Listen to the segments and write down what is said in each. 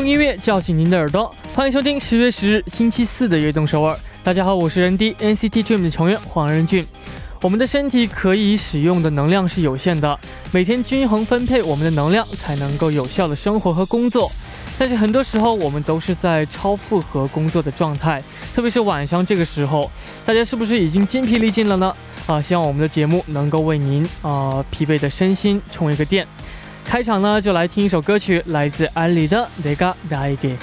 用音乐叫醒您的耳朵，欢迎收听十月十日星期四的悦动首尔。大家好，我是人 D NCT Dream 的成员黄仁俊。我们的身体可以使用的能量是有限的，每天均衡分配我们的能量，才能够有效的生活和工作。但是很多时候我们都是在超负荷工作的状态，特别是晚上这个时候，大家是不是已经筋疲力尽了呢？啊，希望我们的节目能够为您啊疲惫的身心充一个电。开场呢，就来听一首歌曲，来自安利的《내가나에게》。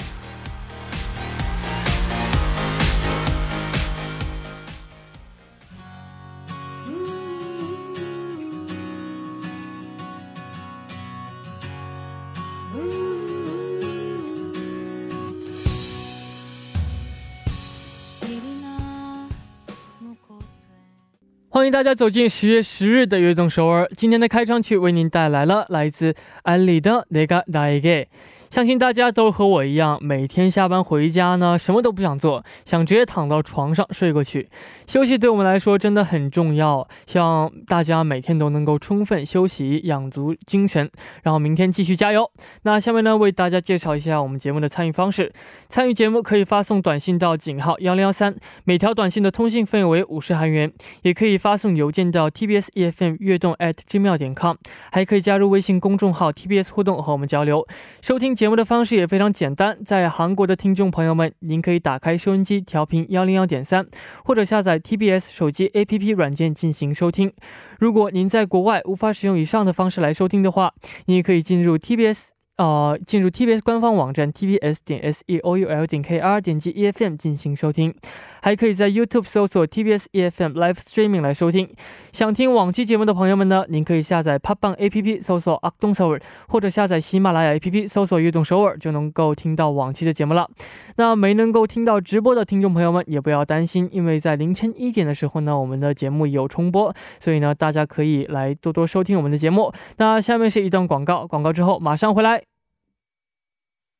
迎大家走进十月十日的悦动首尔。今天的开场曲为您带来了来自安利的《내가나에게》。 相信大家都和我一样，每天下班回家呢，什么都不想做，想直接躺到床上睡过去。休息对我们来说真的很重要，希望大家每天都能够充分休息，养足精神，然后明天继续加油。那下面呢，为大家介绍一下我们节目的参与方式。参与节目可以发送短信到井号幺零幺三，每条短信的通信费为五十韩元，也可以发送邮件到 tbs efm 悦动 at gmail 点 com，还可以加入微信公众号 tbs 互动和我们交流，收听。节目的方式也非常简单，在韩国的听众朋友们，您可以打开收音机调频幺零幺点三，或者下载 TBS 手机 APP 软件进行收听。如果您在国外无法使用以上的方式来收听的话，你也可以进入 TBS。呃，进入 TBS 官方网站 tbs 点 seoul 点 kr，点击 EFM 进行收听，还可以在 YouTube 搜索 TBS EFM Live Streaming 来收听。想听往期节目的朋友们呢，您可以下载 Pop Bang APP 搜索阿东首尔，或者下载喜马拉雅 APP 搜索悦动首尔，就能够听到往期的节目了。那没能够听到直播的听众朋友们也不要担心，因为在凌晨一点的时候呢，我们的节目有重播，所以呢，大家可以来多多收听我们的节目。那下面是一段广告，广告之后马上回来。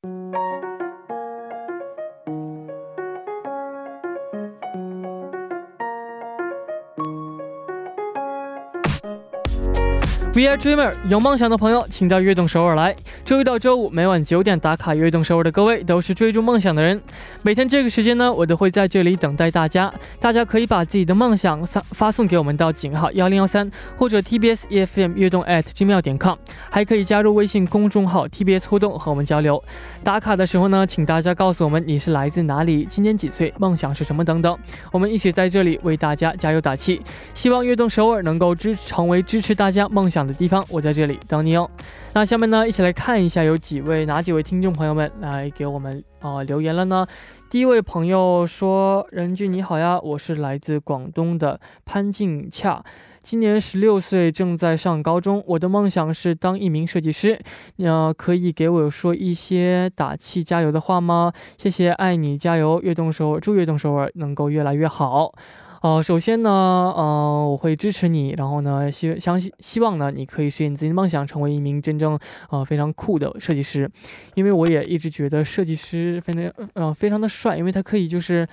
Música We are dreamer，有梦想的朋友，请到悦动首尔来。周一到周五每晚九点打卡悦动首尔的各位，都是追逐梦想的人。每天这个时间呢，我都会在这里等待大家。大家可以把自己的梦想发发送给我们到井号幺零幺三，或者 TBS EFM 悦动 at gmail 点 com，还可以加入微信公众号 TBS 互动和我们交流。打卡的时候呢，请大家告诉我们你是来自哪里，今年几岁，梦想是什么等等。我们一起在这里为大家加油打气。希望悦动首尔能够支成为支持大家梦想。的地方，我在这里等你哦。那下面呢，一起来看一下有几位哪几位听众朋友们来给我们啊留言了呢？第一位朋友说：“任俊你好呀，我是来自广东的潘静恰，今年十六岁，正在上高中。我的梦想是当一名设计师。呃，可以给我说一些打气加油的话吗？谢谢，爱你，加油！悦动首尔，祝悦动首尔能够越来越好。”呃，首先呢，呃，我会支持你，然后呢，希相信希望呢，你可以实现自己的梦想，成为一名真正呃非常酷的设计师，因为我也一直觉得设计师非常呃非常的帅，因为他可以就是。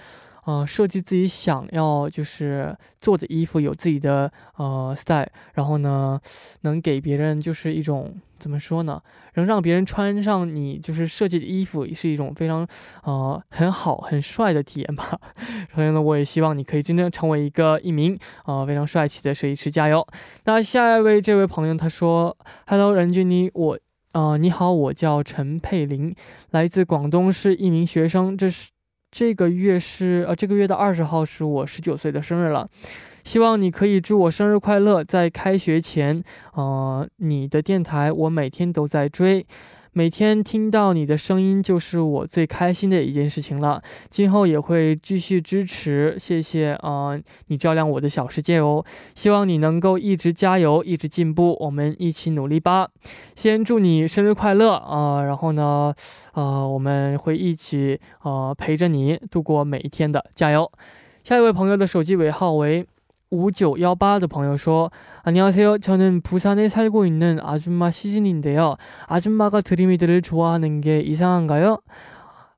呃，设计自己想要就是做的衣服，有自己的呃 style，然后呢，能给别人就是一种怎么说呢，能让别人穿上你就是设计的衣服，也是一种非常呃很好很帅的体验吧。所以呢，我也希望你可以真正成为一个一名呃非常帅气的设计师，加油！那下一位这位朋友他说：“Hello，任俊妮我呃你好，我叫陈佩玲，来自广东，是一名学生，这是。”这个月是呃，这个月的二十号是我十九岁的生日了，希望你可以祝我生日快乐。在开学前，呃，你的电台我每天都在追。每天听到你的声音就是我最开心的一件事情了。今后也会继续支持，谢谢啊！你照亮我的小世界哦。希望你能够一直加油，一直进步，我们一起努力吧。先祝你生日快乐啊！然后呢，呃，我们会一起呃陪着你度过每一天的，加油。下一位朋友的手机尾号为。 5918의 방요说 안녕하세요. 저는 부산에 살고 있는 아줌마 시진인데요. 아줌마가 드림이들을 좋아하는 게 이상한가요?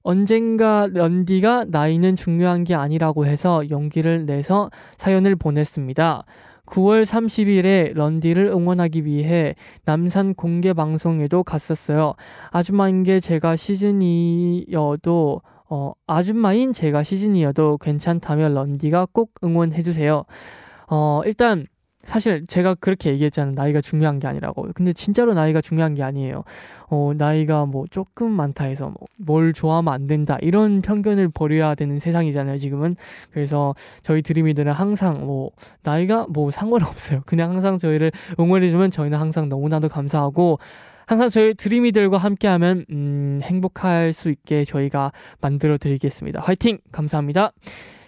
언젠가 런디가 나이는 중요한 게 아니라고 해서 용기를 내서 사연을 보냈습니다. 9월 30일에 런디를 응원하기 위해 남산 공개 방송에도 갔었어요. 아줌마인 게 제가 시즌이어도 어, 아줌마인 제가 시즌이어도 괜찮다면 런디가 꼭 응원해주세요. 어, 일단 사실 제가 그렇게 얘기했잖아요. 나이가 중요한 게 아니라고. 근데 진짜로 나이가 중요한 게 아니에요. 어, 나이가 뭐 조금 많다 해서 뭐 뭘 좋아하면 안 된다. 이런 편견을 버려야 되는 세상이잖아요, 지금은. 그래서 저희 드림이들은 항상 뭐 나이가 뭐 상관없어요. 그냥 항상 저희를 응원해주면 저희는 항상 너무나도 감사하고 항상 저희 드림이들과 함께하면 음, 행복할 수 있게 저희가 만들어 드리겠습니다. 화이팅! 감사합니다.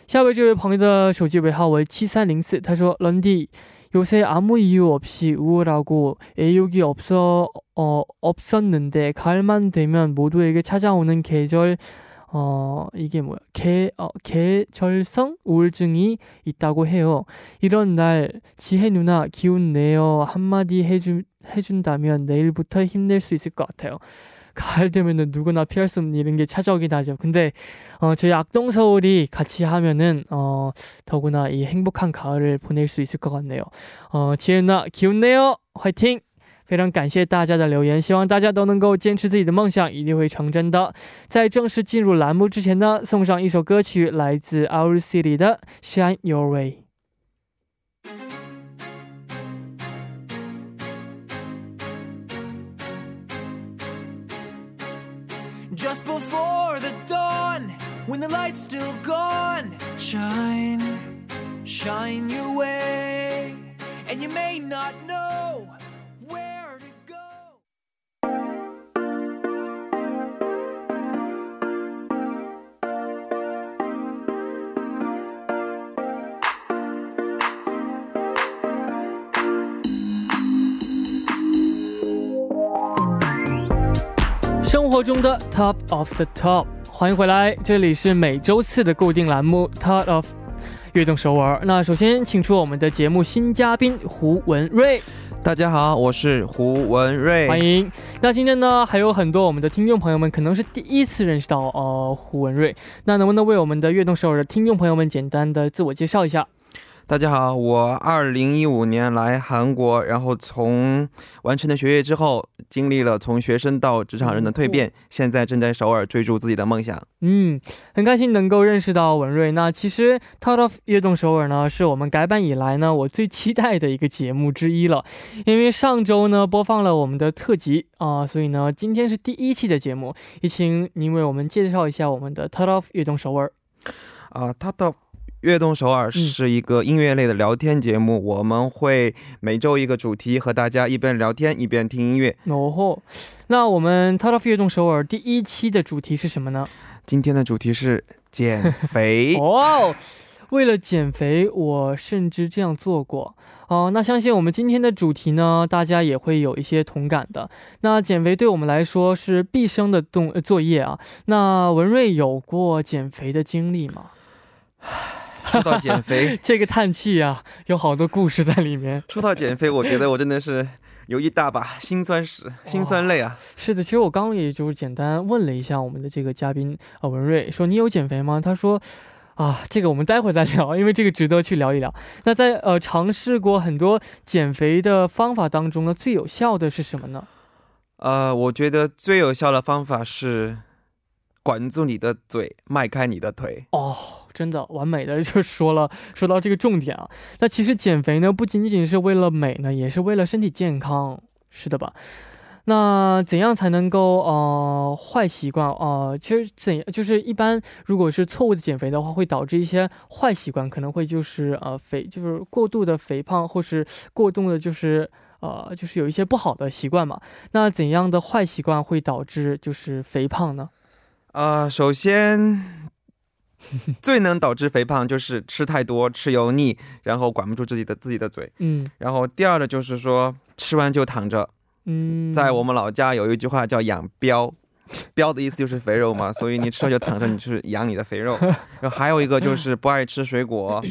下位这位朋友的手机尾号为七三零四，他说：“런디 요새 아무 이유 없이 우울하고 애욕이 없어 어 없었는데 가을만 되면 모두에게 찾아오는 계절 어 이게 뭐야 계 어, 계절성 우울증이 있다고 해요. 이런 날 지혜 누나 기운 내어 한마디 해주 해준다면 내일부터 힘낼 수 있을 것 같아요. 가을 되면은 누구나 피할 수 없는 이런 게 찾아오긴 하죠. 근데 어, 저희 악동 서울이 같이 하면은 어, 더구나 이 행복한 가을을 보낼 수 있을 것 같네요. 어, 지혜나 기운내요, 화이팅! 非常感谢大家的留言，希望大家都能够坚持自己的梦想，一定会成真的。在正式进入栏目之前呢，送上一首歌曲，来自 Our City 的《Shine Your Way》。 light's still gone, shine, shine your way. And you may not know where to go. 生活中的 Top of the Top， 欢迎回来，这里是每周四的固定栏目 Talk of 悦动首尔。那首先请出我们的节目新嘉宾胡文瑞，大家好，我是胡文瑞，欢迎。那今天呢，还有很多我们的听众朋友们可能是第一次认识到呃胡文瑞，那能不能为我们的悦动首尔的听众朋友们简单的自我介绍一下？大家好，我二零一五年来韩国，然后从完成了学业之后，经历了从学生到职场人的蜕变，现在正在首尔追逐自己的梦想。嗯，很开心能够认识到文瑞。那其实《Top of 悦动首尔》呢，是我们改版以来呢我最期待的一个节目之一了。因为上周呢播放了我们的特辑啊、所以呢今天是第一期的节目，也请您为我们介绍一下我们的《Top of 悦动首尔》。啊，他的悦动首尔是一个音乐类的聊天节目，我们会每周一个主题，和大家一边聊天一边听音乐。哦吼，那我们《Top of 悦动首尔》第一期的主题是什么呢？今天的主题是减肥。哦，为了减肥，我甚至这样做过哦、那相信我们今天的主题呢，大家也会有一些同感的。那减肥对我们来说是毕生的动、呃作业啊。那文瑞有过减肥的经历吗？说到减肥，这个叹气啊，有好多故事在里面。说到减肥，我觉得我真的是有一大把辛酸史、辛酸泪啊。是的，其实我刚刚也就是简单问了一下我们的这个嘉宾啊、呃文瑞，说你有减肥吗？他说。啊，这个我们待会儿再聊，因为这个值得去聊一聊。那在呃尝试过很多减肥的方法当中呢，最有效的是什么呢？呃，我觉得最有效的方法是管住你的嘴，迈开你的腿。哦，真的完美的就说了，说到这个重点啊。那其实减肥呢，不仅仅是为了美呢，也是为了身体健康，是的吧？那怎样才能够呃坏习惯呃，其实怎就是一般如果是错误的减肥的话，会导致一些坏习惯，可能会就是呃肥就是过度的肥胖，或是过度的就是呃就是有一些不好的习惯嘛。那怎样的坏习惯会导致就是肥胖呢？啊、首先 最能导致肥胖就是吃太多、吃油腻，然后管不住自己的自己的嘴。嗯然后第二的就是说吃完就躺着。嗯，在我们老家有一句话叫养膘。膘的意思就是肥肉嘛，所以你吃了就躺着，你就是养你的肥肉。然后还有一个就是不爱吃水果，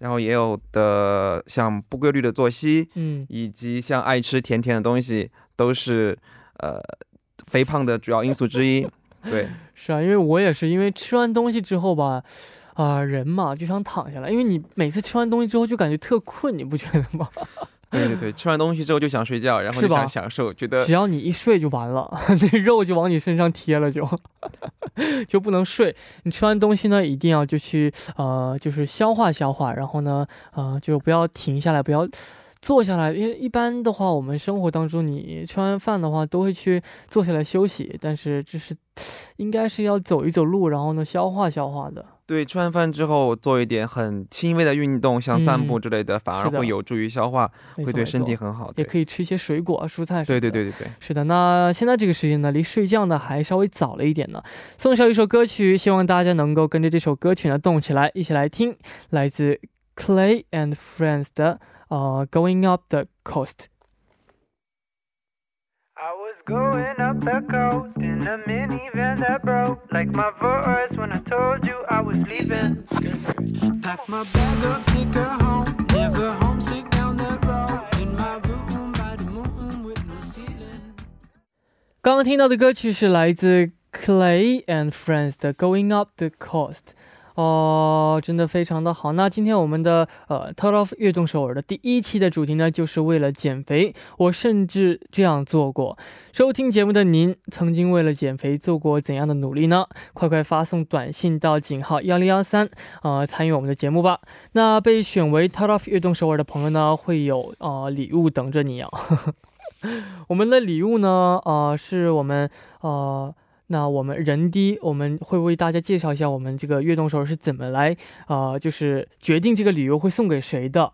然后也有的像不规律的作息，嗯以及像爱吃甜甜的东西，都是呃肥胖的主要因素之一。对，是啊，因为我也是，因为吃完东西之后吧，啊、人嘛就想躺下来，因为你每次吃完东西之后就感觉特困，你不觉得吗？对对对，吃完东西之后就想睡觉，然后就想享受，觉得只要你一睡就完了，那肉就往你身上贴了就，就不能睡。你吃完东西呢，一定要就去呃，就是消化消化，然后呢，呃，就不要停下来，不要坐下来，因为一般的话，我们生活当中，你吃完饭的话都会去坐下来休息，但是这是应该是要走一走路，然后呢，消化消化的。对吃完饭之后做一点很轻微的运动，像散步嗯之类的，反而会有助于消化，会对身体很好。对也可以吃一些水果、蔬菜。对对对对对。是的，那现在这个时间呢，离睡觉呢还稍微早了一点呢。送上一首歌曲，希望大家能够跟着这首歌曲呢动起来，一起来听，来自 Clay and Friends 的 呃 Going Up the Coast。 I was going up the coast in a minivan that broke. Like my voice when I told you I was leaving. Pack my bag up, sick of home. Never homesick down that road. In my room by the moon with no ceiling. 刚刚听到的歌曲是来自 Clay and Friends 的 Going Up the Coast。 哦，真的非常的好。那今天我们的呃 t o t of 悦动首尔的第一期的主题呢，就是为了减肥。我甚至这样做过。收听节目的您，曾经为了减肥做过怎样的努力呢？快快发送短信到井号幺零幺三，呃，参与我们的节目吧。那被选为 t o t of 悦动首尔的朋友呢，会有呃礼物等着你啊。我们的礼物呢，呃，是我们呃。那我们人低，我们会为大家介绍一下我们这个悦动手是怎么来，呃，就是决定这个礼物会送给谁的。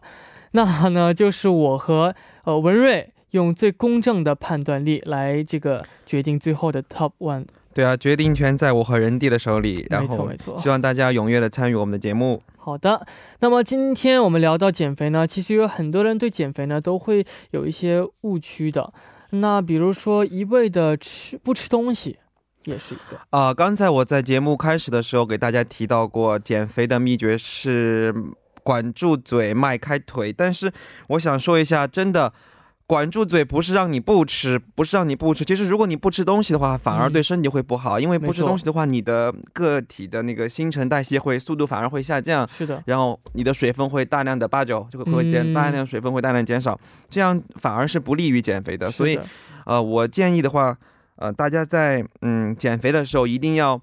那呢，就是我和呃文瑞用最公正的判断力来这个决定最后的 top one。对啊，决定权在我和人弟的手里，然后没错没错希望大家踊跃的参与我们的节目。好的，那么今天我们聊到减肥呢，其实有很多人对减肥呢都会有一些误区的。那比如说一味的吃不吃东西，也是一个。啊、刚才我在节目开始的时候给大家提到过，减肥的秘诀是管住嘴，迈开腿。但是我想说一下，真的。管住嘴不是让你不吃，不是让你不吃。其实如果你不吃东西的话，反而对身体会不好，因为不吃东西的话，你的个体的那个新陈代谢会速度反而会下降，是的，然后你的水分会大量的八九就会会减、嗯大量水分会大量减少，这样反而是不利于减肥的。所以呃，我建议的话，呃，大家在嗯减肥的时候一定要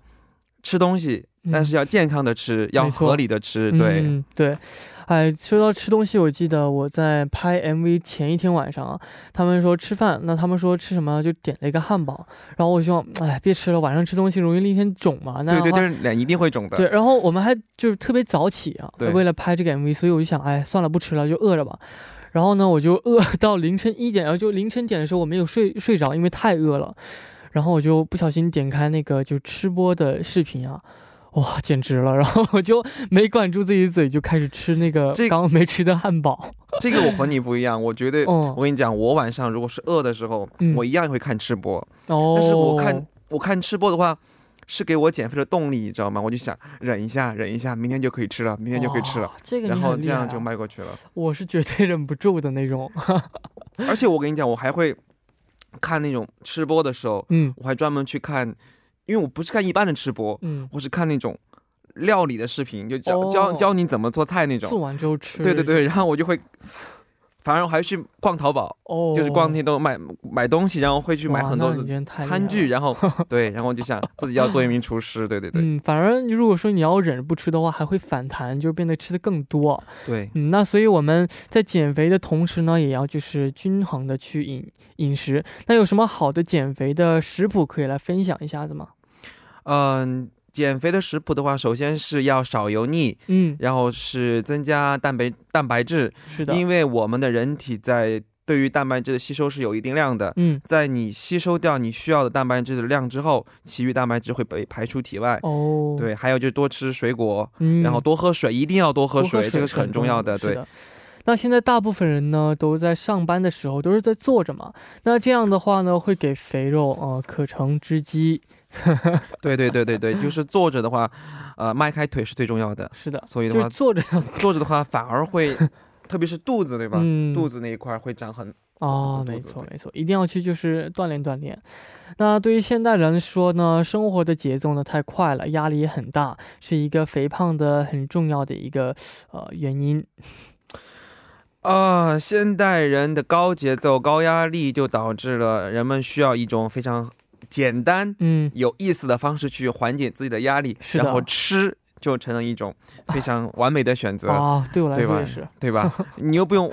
吃东西，但是要健康的吃，要合理的吃，对。嗯，对。哎，说到吃东西，我记得我在拍 MV 前一天晚上啊，他们说吃饭，那他们说吃什么，就点了一个汉堡，然后我希望，哎，别吃了，晚上吃东西容易那天肿嘛。那对对对，脸一定会肿的。对，然后我们还就是特别早起啊，对为了拍这个 MV，所以我就想，哎，算了，不吃了，就饿着吧。然后呢，我就饿 到凌晨一点，然后就凌晨点的时候我没有睡睡着，因为太饿了。然后我就不小心点开那个就吃播的视频啊，哇，简直了！然后我就没管住自己的嘴，就开始吃那个这刚刚没吃的汉堡。这个我和你不一样，我觉得，哦我跟你讲，我晚上如果是饿的时候，嗯我一样会看吃播。哦，但是我看我看吃播的话，是给我减肥的动力，你知道吗？我就想忍一下，忍一下，明天就可以吃了，明天就可以吃了哇，这个然后这样就迈过去了。我是绝对忍不住的那种。而且我跟你讲，我还会看那种吃播的时候，嗯我还专门去看，因为我不是看一般的吃播，嗯，我是看那种料理的视频，就教、哦教教你怎么做菜那种做种。完之后吃。对对对，然后我就会，反正我还去逛淘宝，哦，就是逛那些都买买东西，然后会去买很多餐具，然后对，然后就想自己要做一名厨师，对对对、嗯，反而如果说你要忍着不吃的话，还会反弹，就变得吃的更多。对。嗯，那所以我们在减肥的同时呢，也要就是均衡的去饮饮食。那有什么好的减肥的食谱可以来分享一下子吗？嗯，减肥的食谱的话，首先是要少油腻，嗯，然后是增加蛋白蛋白质，是的，因为我们的人体在对于蛋白质的吸收是有一定量的。嗯，在你吸收掉你需要的蛋白质的量之后，其余蛋白质会被排出体外。哦，，对，还有就是多吃水果，嗯，然后多喝水，一定要多喝多水，这个是很重要的。对，那现在大部分人呢都在上班的时候都是在坐着嘛，那这样的话呢会给肥肉呃可乘之机。对对对对对，就是坐着的话，呃，迈开腿是最重要的。是的，所以的话，就是坐着坐着的话反而会 特别是肚子，对吧？嗯肚子那一块会长很哦，没错没错，一定要去就是锻炼锻炼。那对于现代人来说呢，生活的节奏呢太快了，压力也很大，是一个肥胖的很重要的一个呃原因。啊、现代人的高节奏、高压力就导致了人们需要一种非常简单、嗯，有意思的方式去缓解自己的压力，是的。然后吃就成了一种非常完美的选择，啊，对我来对吧？说也是。对吧？你又不用，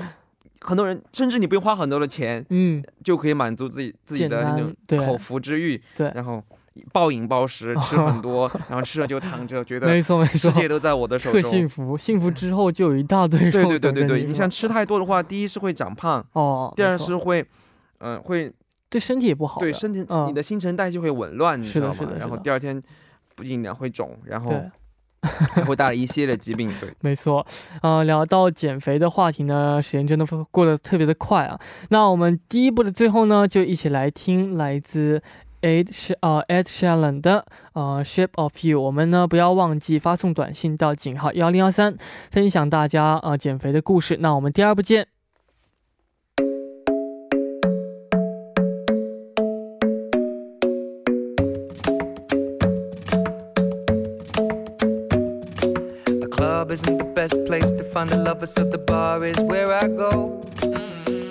很多人甚至你不用花很多的钱，嗯，就可以满足自己自己的简单那种对。口腹之欲，对。然后暴饮暴食，吃很多，然后吃了就躺着，觉得没错没错，世界都在我的手特中。幸福，幸福之后就有一大堆肉对对对等对对，着是吧？你像吃太多的话，第一是会长胖，哦，第二错是会，嗯、会对身体也不好。对身体、嗯你的新陈代谢会紊乱，你是知道吗？的是的是的然后第二天不仅脸会肿，然后，还会带来一系列疾病。对，没错，呃，聊到减肥的话题呢，时间真的过得特别的快啊。那我们第一步的最后呢，就一起来听来自 Ed Sh 呃 Ed Sheeran 的呃 Shape of You。我们呢不要忘记发送短信到井号幺零幺三，分享大家呃减肥的故事。那我们第二步见。Club isn't the best place to find a lover, so the bar is where I go.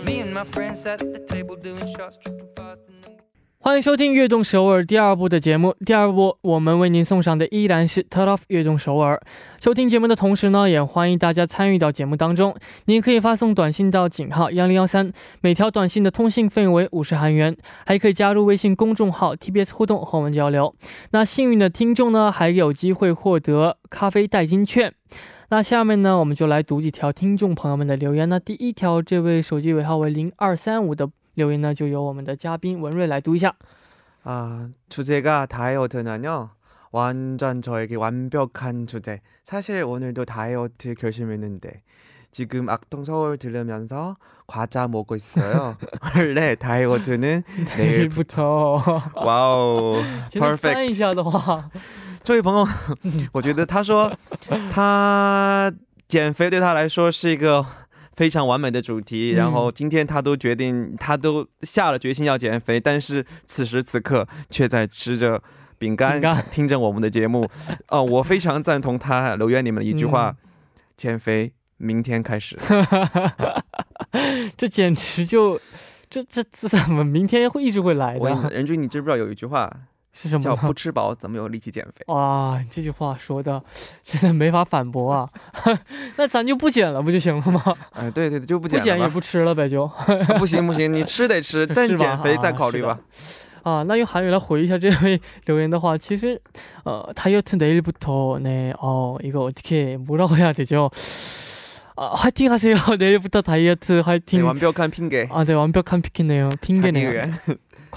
Me and my friends at the table doing shots, 欢迎收听《悦动首尔》第二部的节目。第二部我们为您送上的依然是 Turn Off 悦动首尔。收听节目的同时呢，也欢迎大家参与到节目当中。您可以发送短信到井号幺零幺三，每条短信的通信费为五十韩元，还可以加入微信公众号 TBS 互动和我们交流。那幸运的听众呢，还有机会获得咖啡代金券。那下面呢，我们就来读几条听众朋友们的留言。那第一条，这位手机尾号为零二三五的 留言呢，就由我们的嘉宾文瑞来读一下。 아 주제가 다이어트는요. 완전 저에게 완벽한 주제. 사실 오늘도 다이어트 결심했는데 지금 악동 서울 들으면서 과자 먹고 있어요. 원래 다이어트는 내일 不错。 와우 现在 perfect 翻一下的话，这位朋友，我觉得他说他减肥对他来说是一个 非常完美的主题，嗯然后今天他都决定，他都下了决心要减肥，但是此时此刻却在吃着饼干，听着我们的节目。哦，我非常赞同他留言里面的一句话：嗯减肥明天开始。这简直就，这这这怎么明天会一直会来的？任君，你知不知道有一句话是什么叫“不呢？吃饱怎么有力气减肥哇，这句话说的真的没法反驳啊！那咱就不减了不就行了吗？”？哎，对对对，就不不减减了吧。也不吃了呗，就不行不行，你吃得吃，但是吧减肥再啊是的考虑吧。啊，那用韩语来回一下这位留言的话，其实呃다이어트 내일부터 네, 어 이거 어떻게 뭐라고 해야 되죠? 아, 화이팅 하세요. 내일부터 다이어트 对， 화이팅. 完标看拼给 아, 네, 완벽한 픽이네요. 핑계네요. 员。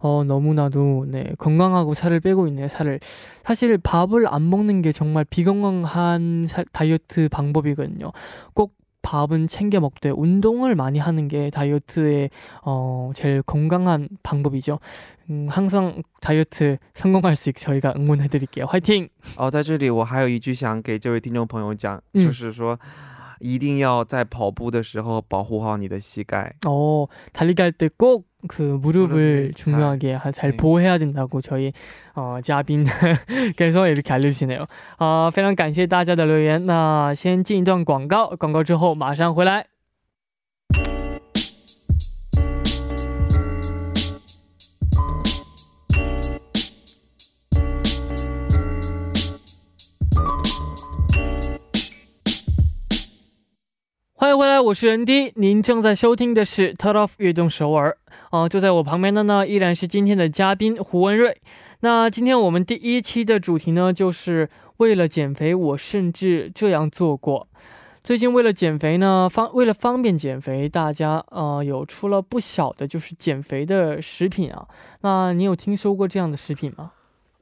어, 너무나도, 네, 건강하고 살을 빼고 있네요, 살을. 사실 밥을 안 먹는 게 정말 비건강한 살- 다이어트 방법이거든요. 꼭 밥은 챙겨 먹되 운동을 많이 하는 게 다이어트의 어, 제일 건강한 방법이죠. 음, 항상 다이어트 성공할 수 있게 저희가 응원해드릴게요. 화이팅! 哦，在这里我还有一句想给这位听众朋友讲，嗯就是说， 一定要在跑步的时候保护好你的膝盖。 어, 달리기 할 때 꼭 그 무릎을 무릎을 중요하게 하- 잘 네. 보호해야 된다고 저희 어,嘉宾께서 이렇게 알려주시네요. 아, 非常感谢大家的留言。那先进一段广告，广告之后马上回来。 迎回来，我是任迪，您正在收听的是《Turn Off 悦动首尔》。呃，坐在我旁边的呢，依然是今天的嘉宾胡文瑞。那今天我们第一期的主题呢，就是为了减肥，我甚至这样做过。最近为了减肥呢，方为了方便减肥，大家呃有出了不少的就是减肥的食品啊。那你有听说过这样的食品吗？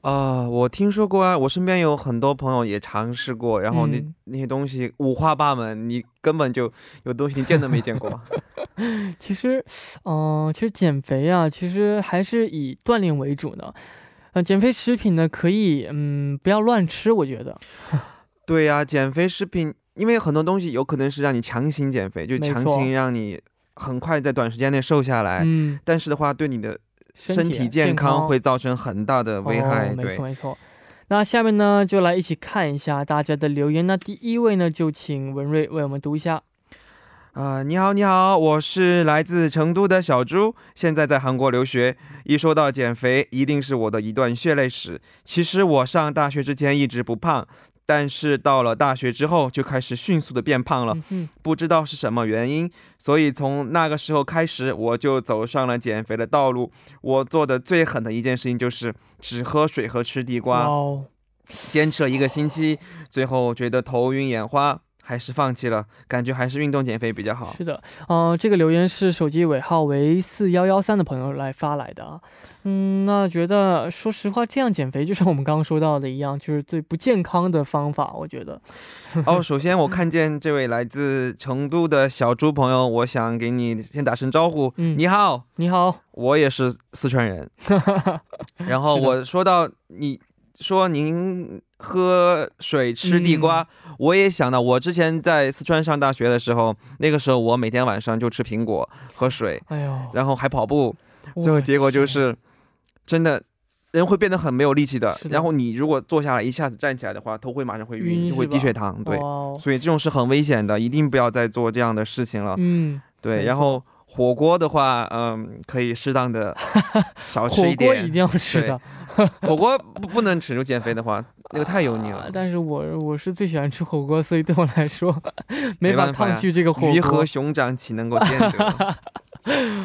啊、我听说过啊，我身边有很多朋友也尝试过，然后那、嗯那些东西五花八门，你根本就有东西你见都没见过。其实，嗯、其实减肥啊，其实还是以锻炼为主的。呃，减肥食品呢，可以嗯不要乱吃，我觉得。对呀、减肥食品，因为很多东西有可能是让你强行减肥，就强行让你很快在短时间内瘦下来，嗯，但是的话，对你的身体健健康会造成很大的危害。哦、没错，没错。那下面呢，就来一起看一下大家的留言。那第一位呢，就请文瑞为我们读一下。啊、你好，你好，我是来自成都的小猪，现在在韩国留学。一说到减肥，一定是我的一段血泪史。其实我上大学之前一直不胖，但是到了大学之后就开始迅速的变胖了，不知道是什么原因。所以从那个时候开始，我就走上了减肥的道路。我做的最狠的一件事情就是只喝水和吃地瓜。坚持了一个星期，最后觉得头晕眼花，还是放弃了，感觉还是运动减肥比较好。是的，呃，这个留言是手机尾号为四幺幺三的朋友来发来的啊。嗯，那觉得说实话，这样减肥就像我们刚刚说到的一样，就是最不健康的方法。我觉得，哦，首先我看见这位来自成都的小猪朋友，我想给你先打声招呼。嗯你好，你好，我也是四川人。然后我说到你说您喝水吃地瓜，嗯。我也想到我之前在四川上大学的时候，那个时候我每天晚上就吃苹果喝水，哎呦，然后还跑步，最后结果就是真的。人会变得很没有力气的，的。然后你如果坐下来一下子站起来的话，头会马上会晕，就会低血糖。对，哦。所以这种是很危险的，一定不要再做这样的事情了。嗯，对，然后火锅的话，嗯，可以适当的少吃火一点。锅一定要吃的，火锅不不能吃，如减肥的话，那个太油腻了。啊但是我我是最喜欢吃火锅，所以对我来说没法没办法呀抗拒这个火鱼和锅。熊掌岂能够兼得？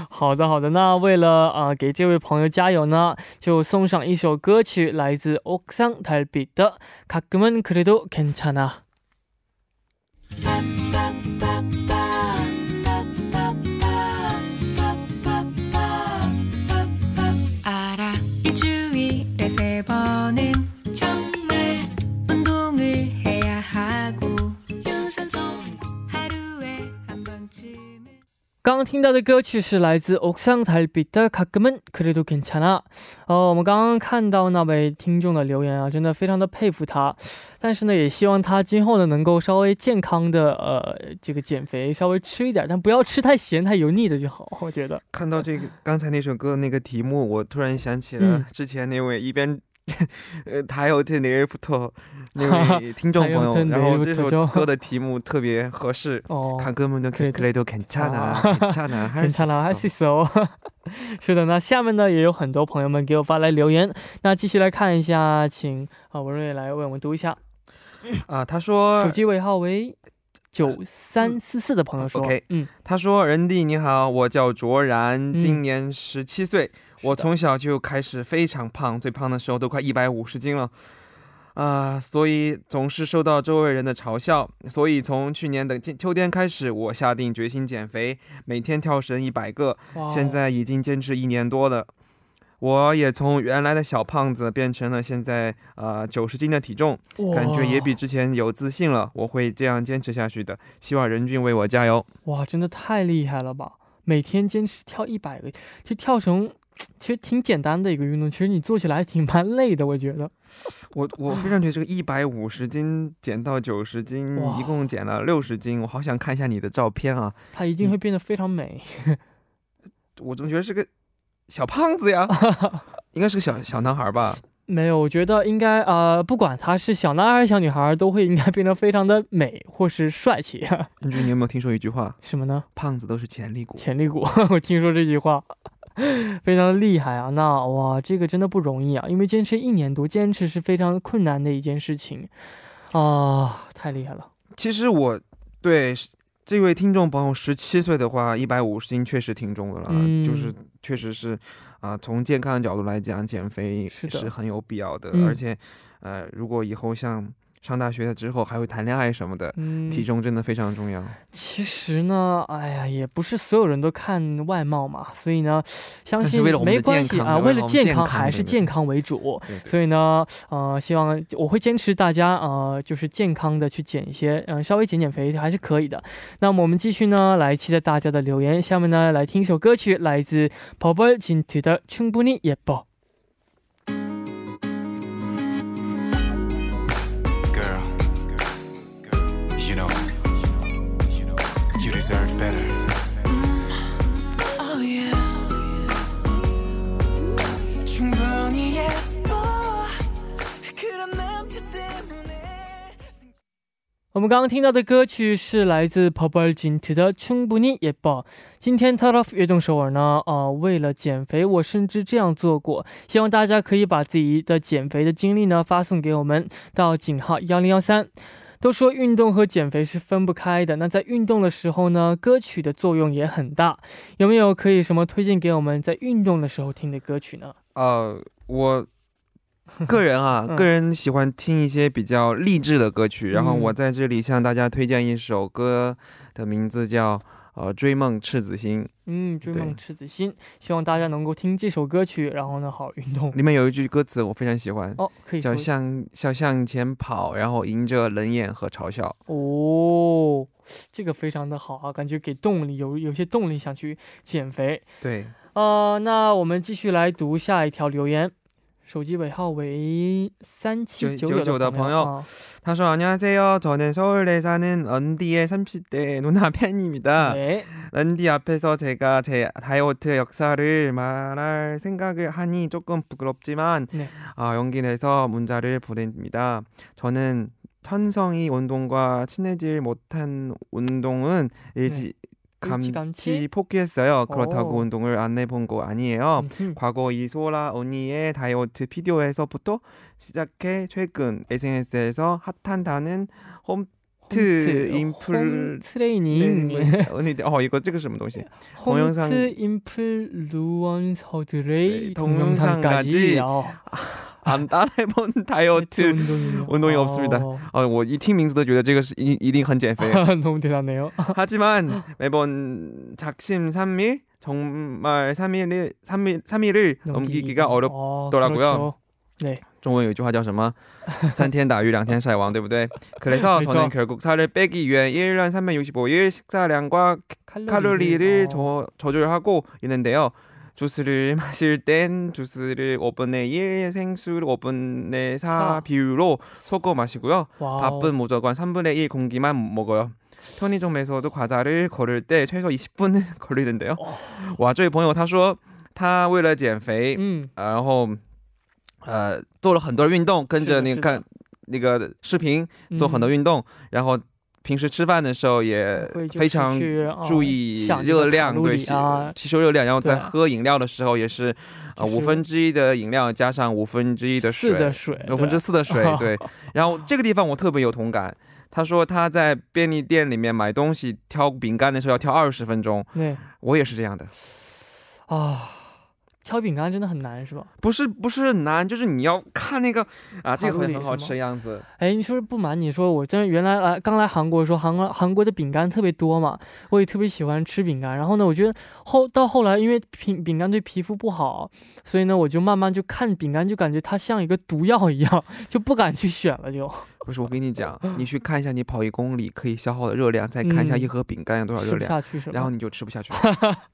好的好的，那为了啊、呃给这位朋友加油呢，就送上一首歌曲，来自옥상달빛的《가끔은그래도괜찮아》。 刚刚听到的歌曲是来自《Oksan Tabilka》的《Kagmen Kreditu Kancha》。哦，我们刚刚看到那位听众的留言啊，真的非常的佩服他，但是呢，也希望他今后呢能够稍微健康的呃这个减肥，稍微吃一点，但不要吃太咸太油腻的就好。我觉得看到这个刚才那首歌那个题目，我突然想起了之前那位一边。这呃太有天理了不那位听众朋友然后这首歌的题目特别合适看歌名就可以看到 can't china 哈哈哈哈是的那下面呢也有很多朋友们给我发来留言那继续来看一下请啊文瑞来为我们读一下啊他说手机尾号为九三四四的朋友说 ok 嗯。他说任弟你好我叫卓然今年十七岁我从小就开始非常胖，最胖的时候都快一百五十斤了，啊、所以总是受到周围人的嘲笑。所以从去年的秋秋天开始，我下定决心减肥，每天跳绳一百个，现在已经坚持一年多了。我也从原来的小胖子变成了现在呃九十斤的体重，感觉也比之前有自信了。我会这样坚持下去的，希望任俊为我加油。”哇，真的太厉害了吧！每天坚持跳一百个，其实跳绳 其实挺简单的一个运动，其实你做起来还挺蛮累的，我觉得。我我非常觉得这个一百五十斤减到九十斤，一共减了六十斤，我好想看一下你的照片啊！它一定会变得非常美。我怎么觉得是个小胖子呀？应该是个小小男孩吧？没有，我觉得应该呃，不管他是小男孩还是小女孩，都会应该变得非常的美或是帅气。任俊，你有没有听说一句话？什么呢？胖子都是潜力股。潜力股，我听说这句话，非常的厉害啊！那哇，这个真的不容易啊，因为坚持一年多，坚持是非常困难的一件事情啊，太厉害了。其实我对这位听众朋友十七岁的话，一百五十斤确实挺重的了，嗯就是确实是啊、从健康的角度来讲，减肥是很有必要的，嗯而且呃，如果以后像上大学之后还会谈恋爱什么的，嗯，体重真的非常重要。其实呢，哎呀，也不是所有人都看外貌嘛，所以呢，相信但是为了我们的没关系啊，健康为为了健了我们健康还是对对健康为主。对对所以呢，呃，希望我会坚持大家呃，就是健康的去减一些，嗯、稍微减减肥还是可以的。那么我们继续呢，来期待大家的留言。下面呢，来听一首歌曲，来自 p o p e 진트的《충분히예뻐》。 我们刚刚听到的歌曲是来自 p o p e 진트的《충분히예뻐》。今天 t o f 悦动首尔呢，呃，为了减肥，我甚至这样做过。希望大家可以把自己的减肥的经历呢发送给我们，到井号幺零幺三。都说运动和减肥是分不开的，那在运动的时候呢，歌曲的作用也很大。有没有可以什么推荐给我们在运动的时候听的歌曲呢？呃，我 个人啊，嗯个人喜欢听一些比较励志的歌曲，然后嗯我在这里向大家推荐一首歌的名字叫呃《追梦赤子心嗯，追梦赤子心，希望大家能够听这首歌曲，然后呢，好好运动》，。里面有一句歌词我非常喜欢，哦，可以叫向向向前跑，然后迎着冷眼和嘲笑。哦，这个非常的好啊，感觉给动力，有有些动力想去减肥。对，呃，那我们继续来读下一条留言， 手机尾号为三七九999的朋朋友啊 他说안녕하세요. 저는 서울에 사는 런디의 30대 누나 팬입니다. 对， 런디 앞에서 제가 제 다이어트 역사를 말할 생각을 하니 조금 부끄럽지만 네. 아, 용기 내서 문자를 보냅니다. 저는 천성이 운동과 친해질 못한 운동은 일지 감치? 포기했어요. 그렇다고 오. 운동을 안 해본 거 아니에요. 과거 이소라 언니의 다이어트 비디오에서부터 시작해 최근 SNS에서 핫한 다는 홈 홈트. 인플 트레이닝. 언니 어 이거 찍으시면 동시 동영상 인플루언서들의 네, 동영상까지. 어. 아, 안 따라해본 다이어트 운동이요. 운동이 없습니다. 어, 哦，我一听名字都觉得这个是一一定很减肥。 너무 대단해요. 하지만 매번 작심삼일 정말 3일을 3일 3일을 넘기기가 어렵. 어, 어렵더라고요. 그렇죠. 네. 中文有一句话叫什么？三天打鱼两天晒网，对不对？ 그래서 그래서- 저는 결국 살을 빼기 위해 1년 365일 식사량과 칼로리를 어, 조, 조절하고 있는데요. 주스를 마실 땐 주스를 5분의 1, 생수를 5분의 4 사. 비율로 섞어 마시고요. 와우. 밥은 무조건 3분의 1 공기만 먹어요. 편의점에서도 과자를 걸을 때 최소 20분은 걸리는데요. 哇，这位朋友他说他为了减肥， 음, 然后呃做了很多运动，跟着是的是的那看那个视频做很多 음, 运动，然后 平时吃饭的时候也非常注意热量，对吸收热量，然后在喝饮料的时候也是呃五分之一的饮料加上五分之一的水，四的水，五分之四的水，对。然后这个地方我特别有同感。他说他在便利店里面买东西挑饼干的时候要挑二十分钟，对.我也是这样的。啊，挑饼干真的很难是吧？不是不是难，就是你要看那个啊，这个会很好吃的样子。哎，你说不瞒你说，我真的原来来刚来韩国的时候，韩国韩国的饼干特别多嘛，我也特别喜欢吃饼干。然后呢，我觉得后到后来，因为饼饼干对皮肤不好，所以呢，我就慢慢就看饼干，就感觉它像一个毒药一样，就不敢去选了就。不是，我跟你讲，你去看一下你跑一公里可以消耗的热量，再看一下嗯一盒饼干有多少吃不热量，下去？然后你就吃不下去了。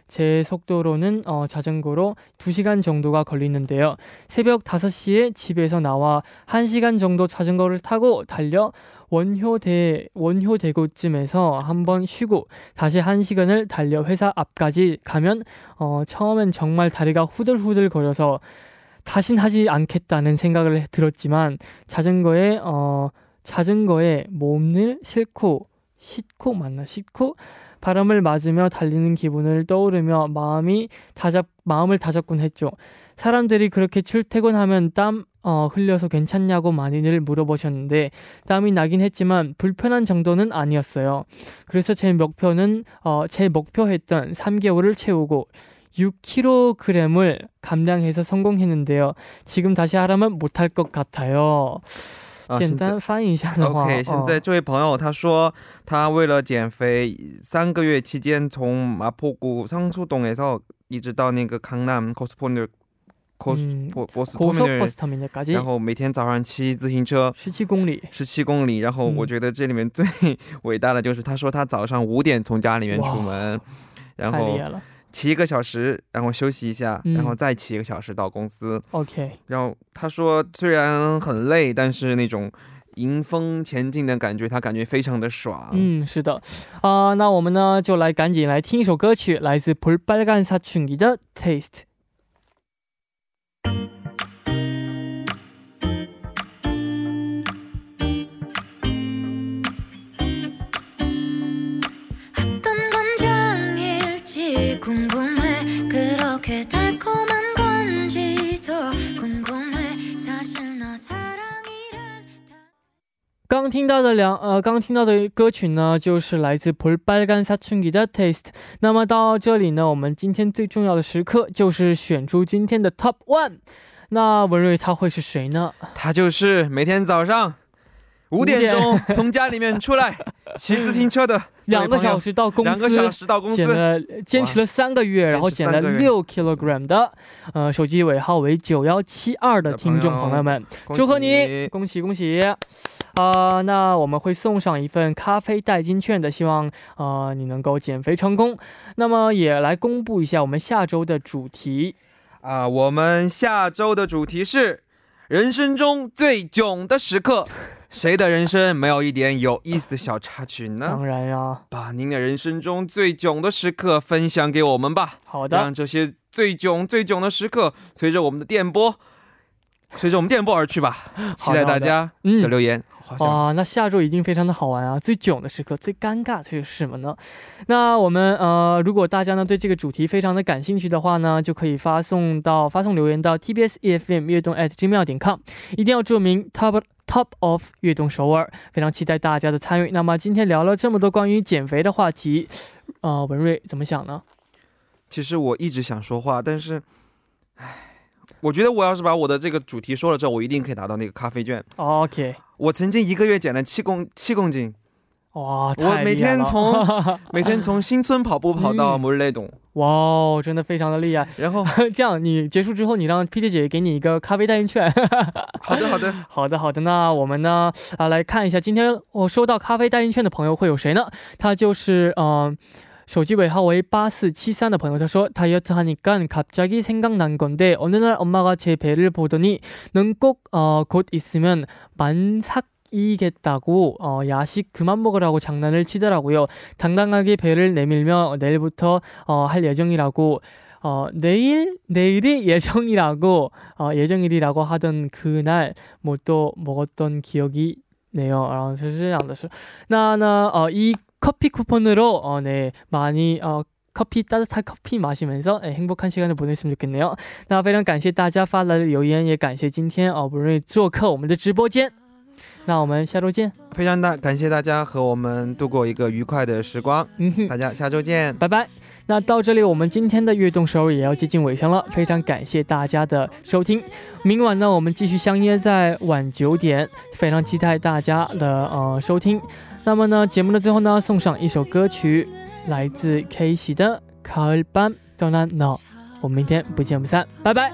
제 속도로는 어, 자전거로 2시간 정도가 걸리는데요. 새벽 5시에 집에서 나와 1시간 정도 자전거를 타고 달려 원효대 원효대교쯤에서 한번 쉬고 다시 1시간을 달려 회사 앞까지 가면 어, 처음엔 정말 다리가 후들후들 거려서 다신 하지 않겠다는 생각을 해- 들었지만 자전거에 어, 자전거에 몸을 싣고 싣고 맞나 싣고 바람을 맞으며 달리는 기분을 떠오르며 마음이 다잡 마음을 다잡곤 했죠. 사람들이 그렇게 출퇴근하면 땀 어, 흘려서 괜찮냐고 많이들 물어보셨는데 땀이 나긴 했지만 불편한 정도는 아니었어요. 그래서 제 목표는 어, 제 목표했던 3개월을 채우고 6kg을 감량해서 성공했는데요. 지금 다시 하라면 못할 것 같아요. 啊，简现在单翻译一下的话 OK，哦现在这位朋友他说，他为了减肥，三个月期间从马坡谷상수동에서一直到那个강남 코스포널 코스 嗯 보 보스 터미널， 고속버스터미널까지 然后每天早上骑自行车17公里。十七公里，然后嗯我觉得这里面最伟大的就是他说他早上五点从家里面出门，然后太厉害了 骑一个小时，然后休息一下，嗯然后再骑一个小时到公司。 ，OK，然后他说虽然很累，但是那种迎风前进的感觉，他感觉非常的爽。嗯，是的，啊、那我们呢就来赶紧来听一首歌曲，来自볼빨간사춘기的《Taste》。 刚听到的两呃刚听到的歌曲呢就是来自 probably gonna taste 那么到这里呢我们今天最重要的时刻就是选出今天的 top one 那文瑞他会是谁呢？他就是每天早上五点钟从家里面出来 骑自行车的两个小时到公司两个小时到公司。减了坚持了三个月然后减了六 kilogram 的呃手机尾号为九幺七二的听众朋友们。祝贺你恭喜恭喜。啊、那我们会送上一份咖啡代金券的，希望呃你能够减肥成功。那么也来公布一下我们下周的主题。啊！我们下周的主题是人生中最囧的时刻。谁的人生没有一点有意思的小插曲呢当？然呀，把您的人生中最囧的时刻分享给我们吧，好的让，这些最囧、最囧的时刻随着我们的电波，随着我们电波而去吧。期待大家的嗯。留言。好像哇，那下周一定非常的好玩啊！最囧的时刻，最尴尬的是什么呢？那我们呃，如果大家呢对这个主题非常的感兴趣的话呢，就可以发送到发送留言到 tbs efm 悦动 at gmail 点 com，一定要注明 top top of 悦动首尔，非常期待大家的参与。那么今天聊了这么多关于减肥的话题，呃，文瑞怎么想呢？其实我一直想说话，但是，唉，我觉得我要是把我的这个主题说了之后，我一定可以拿到那个咖啡券。OK，我曾经一个月减了七公七公斤，哇，我太每天厉害了从 每天从新村跑步跑到嗯摩日雷洞，哇哦，真的非常的厉害。然后 这样，你结束之后，你让 P D 姐给你一个咖啡代金券。好的好的，好的，好的，那我们呢啊来看一下，今天我收到咖啡代金券的朋友会有谁呢？他就是呃。手机尾号为八四七三的朋友，他说다이어트하니까갑자기생각난건데어느날엄마가제배를보더니넌꼭어곧있으면만삭이겠다고어야식그만먹으라고 장난을 치더라고요. 당당하게 배를 내밀며 내일부터 어, 할 예정이라고 어, 내일 내일이 예정이라고 어, 예정일이라고 하던 그날 뭐 또 먹었던 기억이 네요. 然后是这样的是，那呢呃이 커피 쿠폰으로 어, 네 많이 어 커피 따뜻한 커피 마시면서 네, 행복한 시간을 보냈으면 좋겠네요. 那非常感谢大家发来的留言，也感谢今天哦不瑞做客我们的直播间。那我们下周见，非常大感谢大家和我们度过一个愉快的时光，嗯哼。大家下周见。拜拜。那到这里，我们今天的悦动首尔也要接近尾声了，非常感谢大家的收听。明晚呢，我们继续相约在晚九点，非常期待大家的呃收听。 那么呢，节目的最后呢，送上一首歌曲，来自 K 系的 Carban Donano 我们明天不见不散，拜拜。